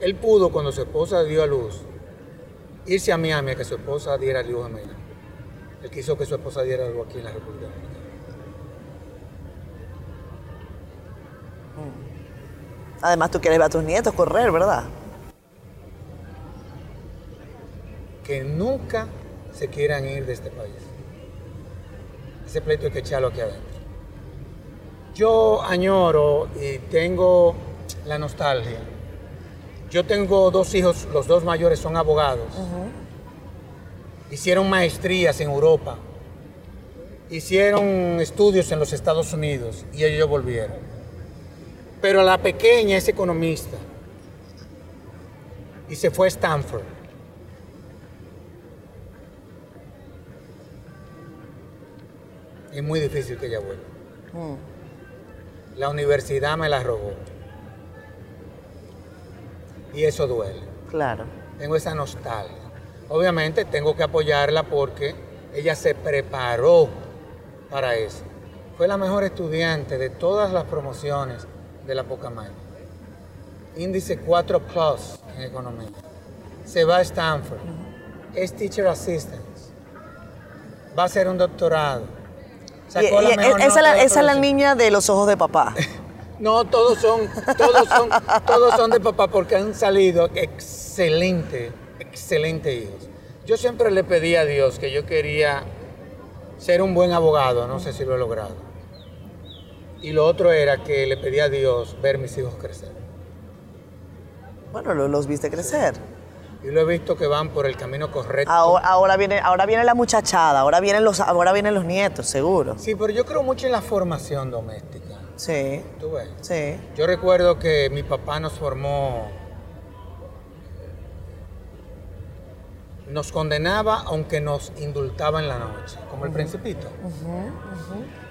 Él pudo, cuando su esposa dio a luz, irse a Miami a que su esposa diera a luz a México. Él quiso que su esposa diera algo aquí en la República Dominicana. Mm. Además, tú quieres ver a tus nietos correr, ¿verdad? Que nunca se quieran ir de este país. Ese pleito hay que echarlo aquí adentro. Yo añoro y tengo la nostalgia. Yo tengo dos hijos, los dos mayores son abogados. Hicieron maestrías en Europa. Hicieron estudios en los Estados Unidos y ellos volvieron. Pero la pequeña es economista y se fue a Stanford es muy difícil que ella vuelva. Mm. La universidad me la robó. Y eso duele. Claro. Tengo esa nostalgia. Obviamente tengo que apoyarla porque ella se preparó para eso. Fue la mejor estudiante de todas las promociones de la Pocamaya. Índice 4 Plus en economía. Se va a Stanford. Es teacher assistant. Va a hacer un doctorado. Sacó Y- la y mejor esa esa, nota la, de esa es la niña de los ojos de papá. *laughs* No, todos son, todos son, todos son de papá porque han salido excelente, excelente hijos. Yo siempre le pedí a Dios que yo quería ser un buen abogado, no sé si lo he logrado. Y lo otro era que le pedí a Dios ver mis hijos crecer. Bueno, lo- los viste crecer. Y lo he visto que van por el camino correcto. Ahora, ahora viene, ahora viene la muchachada, ahora vienen los, ahora vienen los nietos, seguro. Sí, pero yo creo mucho en la formación doméstica. Sí, ¿Tú ves? sí. Yo recuerdo que mi papá nos formó, nos condenaba aunque nos indultaba en la noche, como el principito.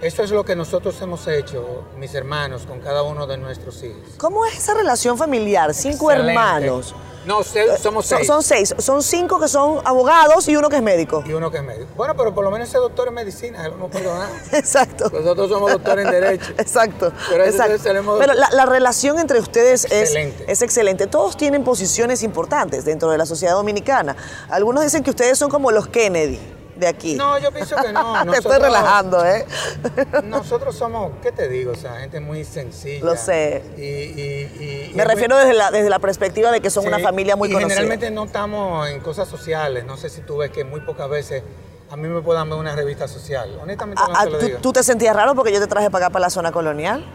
Eso es lo que nosotros hemos hecho, mis hermanos, con cada uno de nuestros hijos. ¿Cómo es esa relación familiar? Cinco Excelente. hermanos. No, se- somos seis. Son seis. Son cinco que son abogados y uno que es médico. Y uno que es médico. Bueno, pero por lo menos ese doctor en medicina, él no perdona. *laughs* Exacto. Nosotros somos doctores en derecho. Exacto. Pero exacto. Pero la, la relación entre ustedes es es excelente. Todos tienen posiciones importantes dentro de la sociedad dominicana. Algunos dicen que ustedes son como los Kennedy de aquí. No, yo pienso que no. *laughs* Te estoy Nosotros- relajando, ¿eh? Nosotros somos, ¿qué te digo? O sea, gente muy sencilla. Lo sé. Y, y- y- Me refiero desde la, desde la perspectiva de que son Sí, una familia muy y conocida. generalmente no estamos en cosas sociales. No sé si tú ves que muy pocas veces a mí me puedan ver una revista social. Honestamente Ah, no ah, te lo ¿tú, digo. tú te sentías raro porque yo te traje para acá, para la zona colonial?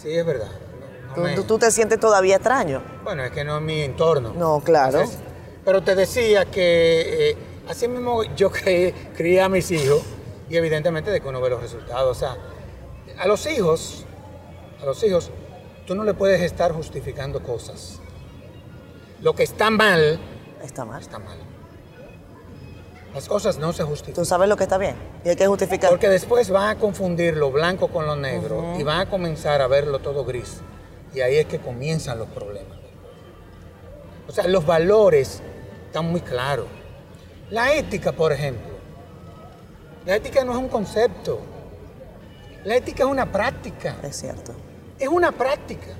Sí, es verdad. No- no ¿Tú, me- tú- tú te sientes todavía extraño? Bueno, es que no es mi entorno. No, claro. Entonces, pero te decía que eh, así mismo yo crié, crié a mis hijos y evidentemente de que uno ve los resultados. O sea, a los hijos, a los hijos, tú no le puedes estar justificando cosas. Lo que está mal, Está mal. está mal. Las cosas no se justifican. Tú sabes lo que está bien y hay que justificar. Porque después van a confundir lo blanco con lo negro y van a comenzar a verlo todo gris. Y ahí es que comienzan los problemas. O sea, los valores están muy claros. La ética, por ejemplo. La ética no es un concepto. La ética es una práctica. Es cierto. Es una práctica.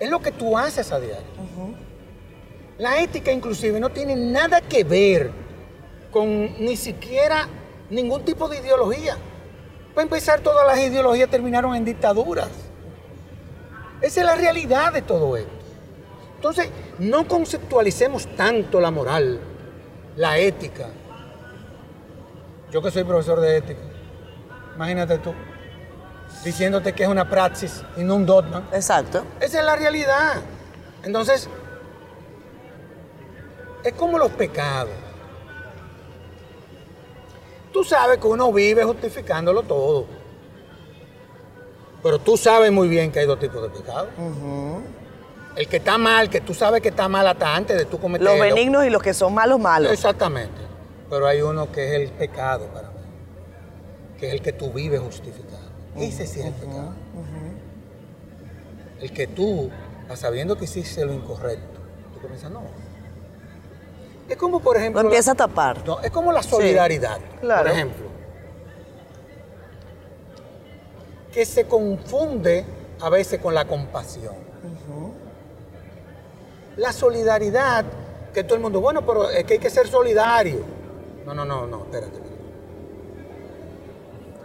Es lo que tú haces a diario. La ética inclusive no tiene nada que ver con ni siquiera ningún tipo de ideología. Para empezar, todas las ideologías terminaron en dictaduras. Esa es la realidad de todo esto. Entonces, no conceptualicemos tanto la moral, la ética. Yo que soy profesor de ética, imagínate tú, diciéndote que es una praxis y no un dogma. Exacto. Esa es la realidad. Entonces, es como los pecados. Tú sabes que uno vive justificándolo todo. Pero tú sabes muy bien que hay dos tipos de pecados. El que está mal, que tú sabes que está mal hasta antes de tú cometerlo. Los benignos y los que son malos, malos. Exactamente. Pero hay uno que es el pecado para mí. Que es el que tú vives justificado. Ese sí es el pecado. El que tú, sabiendo que hiciste lo incorrecto, tú comienzas, no. Es como, por ejemplo. Lo empieza a tapar. No, es como la solidaridad, claro. por ejemplo. Que se confunde a veces con la compasión. La solidaridad, que todo el mundo, bueno, pero es que hay que ser solidario. No, no, no, no, espérate.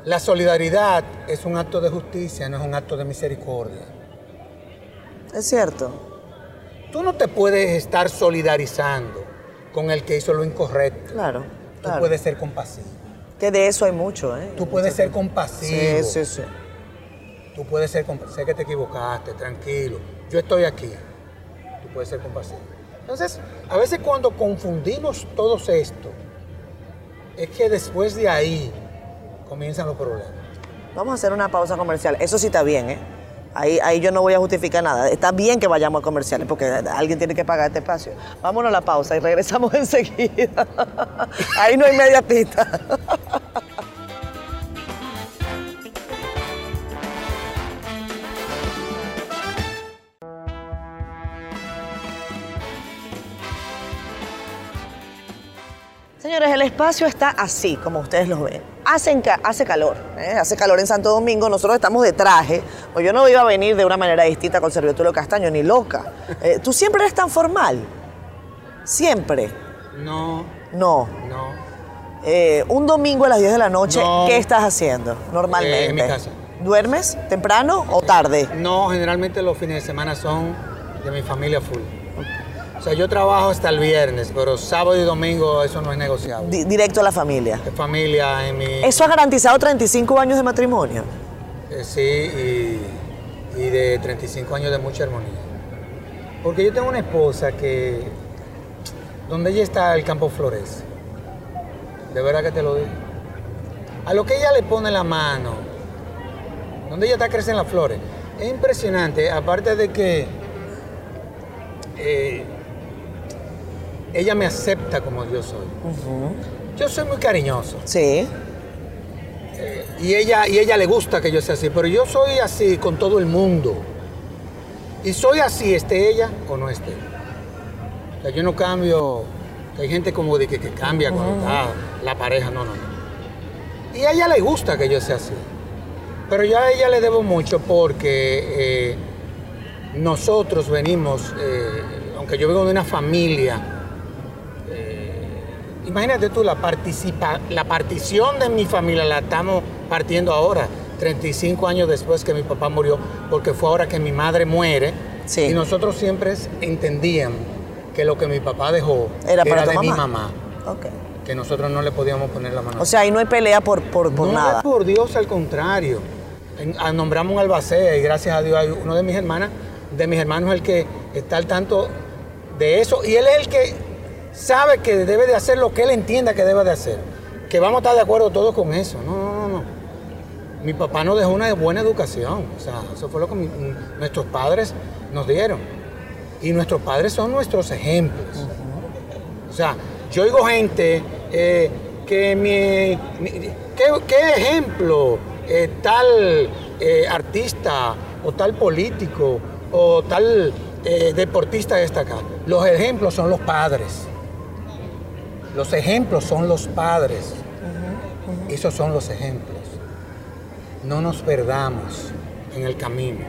La solidaridad es un acto de justicia, no es un acto de misericordia. Es cierto. Tú no te puedes estar solidarizando con el que hizo lo incorrecto. Claro. Tú claro. puedes ser compasivo. Que de eso hay mucho, ¿eh? Tú puedes ser compasivo. Sí, sí, sí. Tú puedes ser compasivo. Sé que te equivocaste, tranquilo. Yo estoy aquí. Tú puedes ser compasivo. Entonces, a veces cuando confundimos todo esto, es que después de ahí comienzan los problemas. Vamos a hacer una pausa comercial. Eso sí está bien, ¿eh? Ahí, ahí yo no voy a justificar nada. Está bien que vayamos a comerciales porque alguien tiene que pagar este espacio. Vámonos a la pausa y regresamos *laughs* enseguida. Ahí no hay media pista. Señores, el espacio está así, como ustedes lo ven. Hacen ca- hace calor, ¿eh? hace calor en Santo Domingo, nosotros estamos de traje, pues yo no iba a venir de una manera distinta con Servitulo Castaño, ni loca. Eh, ¿Tú siempre eres tan formal? Siempre. No, No. no. Eh, un domingo a las 10 de la noche, No. ¿qué estás haciendo normalmente? En mi casa. ¿Duermes temprano o tarde? No, generalmente los fines de semana son de mi familia full. O sea, yo trabajo hasta el viernes, pero sábado y domingo eso no es negociable. Di- directo a la familia. Es familia en mi... ¿Eso ha garantizado 35 años de matrimonio? Eh, sí, y, y de 35 años de mucha armonía. Porque yo tengo una esposa que, donde ella está, el campo florece. De verdad que te lo digo. A lo que ella le pone la mano, donde ella está crecen las flores. Es impresionante, aparte de que eh, ella me acepta como yo soy. Yo soy muy cariñoso. Sí. Y ella, y ella le gusta que yo sea así, pero yo soy así con todo el mundo. Y soy así, esté ella o no esté. O sea, yo no cambio. Hay gente como de que, que cambia cuando está la pareja, no, no, no. Y a ella le gusta que yo sea así. Pero yo a ella le debo mucho porque eh, nosotros venimos, eh, aunque yo vengo de una familia, Imagínate tú, la, participa, la partición de mi familia la estamos partiendo ahora, 35 años después que mi papá murió, porque fue ahora que mi madre muere. Sí. Y nosotros siempre entendíamos que lo que mi papá dejó Era para de mi mamá. que nosotros no le podíamos poner la mano. O sea, ahí no hay pelea por, por, por no, nada. por Dios, al contrario. Nombramos un albacea y gracias a Dios hay uno de mis hermanas, de mis hermanos el que está al tanto de eso y él es el que sabe que debe de hacer lo que él entienda que debe de hacer. Que vamos a estar de acuerdo todos con eso. No, no, no. Mi papá nos dejó una buena educación. O sea, eso fue lo que nuestros padres nos dieron. Y nuestros padres son nuestros ejemplos. O sea, yo oigo gente eh, que mi, ¿qué, ejemplo eh, tal eh, artista o tal político o tal deportista destaca? Los ejemplos son los padres. Los ejemplos son los padres. Esos son los ejemplos. No nos perdamos en el camino.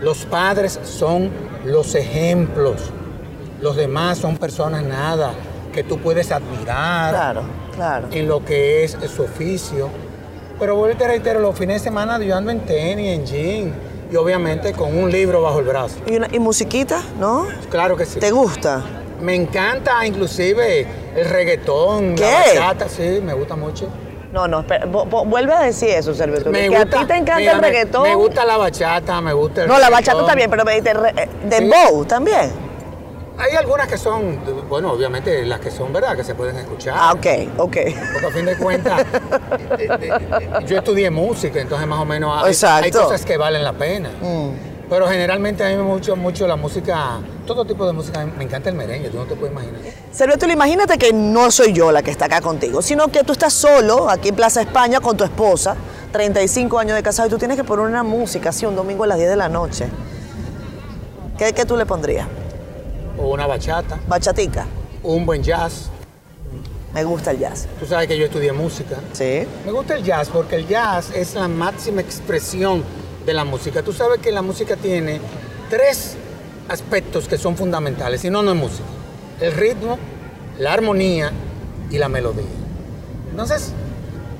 Los padres son los ejemplos. Los demás son personas nada que tú puedes admirar Claro, claro. en lo que es su oficio. Pero vuelvo y te reitero, los fines de semana yo ando en tenis, en jean y obviamente con un libro bajo el brazo. ¿Y, una, y musiquita, no? Claro que sí. ¿Te gusta? Me encanta inclusive el reggaetón, ¿Qué? la bachata, sí, me gusta mucho. No, no, espera, vuelve a decir eso, Servitulo. Me Que a gusta- ti te encanta mira, el reggaetón. Me, gusta la bachata, me gusta el No, la bachata también, pero me dijiste eh, dembow también. Hay algunas que son, bueno, obviamente las que son verdad, que se pueden escuchar. Ah, ok, ok. Porque a fin de cuentas, *laughs* eh, eh, yo estudié música, entonces más o menos hay, hay cosas que valen la pena. Mm. Pero generalmente a mí me gusta mucho la música, todo tipo de música. Me encanta el merengue, tú no te puedes imaginar. Servitulo, imagínate que no soy yo la que está acá contigo, sino que tú estás solo aquí en Plaza España con tu esposa, 35 años de casado, y tú tienes que poner una música así un domingo a las 10 de la noche. ¿Qué, qué tú le pondrías? Una bachata, Bachatica. un buen jazz. Me gusta el jazz. Tú sabes que yo estudié música. Sí. Me gusta el jazz porque el jazz es la máxima expresión de la música. Tú sabes que la música tiene tres aspectos que son fundamentales, si no, no es música. El ritmo, la armonía y la melodía. Entonces,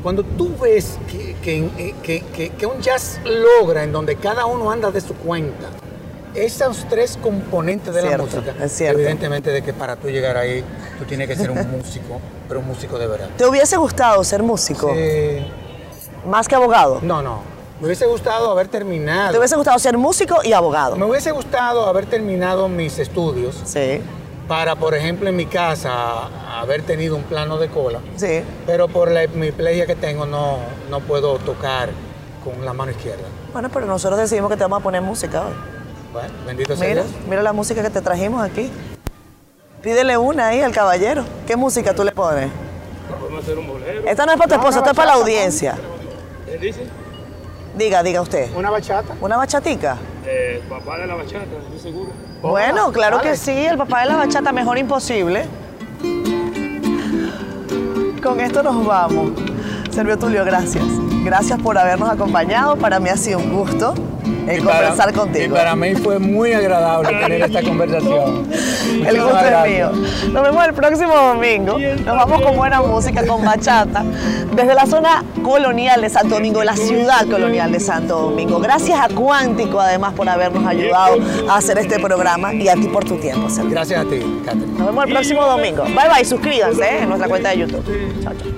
cuando tú ves que, que- que- que- un jazz logra en donde cada uno anda de su cuenta, esos tres componentes de Cierto, la música, es evidentemente de que para tú llegar ahí, tú tienes que ser un *laughs* músico, pero un músico de verdad. ¿Te hubiese gustado ser músico? Sí. Más que abogado. No, no. Me hubiese gustado haber ¿Te terminado. hubiese gustado ser músico y abogado? Me hubiese gustado haber terminado mis estudios Sí, para, por ejemplo, en mi casa haber tenido un plano de cola. sí. Pero por la hemiplegia que tengo no, no puedo tocar con la mano izquierda. Bueno, pero nosotros decidimos que te vamos a poner música hoy. Bueno, bendito sea Mira, Dios. mira la música que te trajimos aquí. Pídele una ahí al caballero. ¿Qué música tú le pones? Podemos hacer un bolero. Esta no es para tu No, esposa, esta es para la audiencia. ¿Qué dice? Diga, diga usted. Una bachata. ¿Una bachatica? Eh, papá de la bachata, estoy seguro. Bueno, claro que sí, el papá de la bachata, mejor imposible. con esto nos vamos. Servio Tulio, gracias. Gracias por habernos acompañado. Para mí ha sido un gusto Y para- conversar Y contigo. para mí fue muy agradable tener esta conversación. El gusto es mío. Nos vemos el próximo domingo. Nos vamos con buena música, con bachata, desde la zona colonial de Santo Domingo, la ciudad colonial de Santo Domingo. Gracias a Cuántico, además, por habernos ayudado a hacer este programa y a ti por tu tiempo, Sergio. Gracias a ti, Catherine. Nos vemos el próximo domingo. Bye bye, suscríbanse eh, en nuestra cuenta de YouTube. Chao, chao.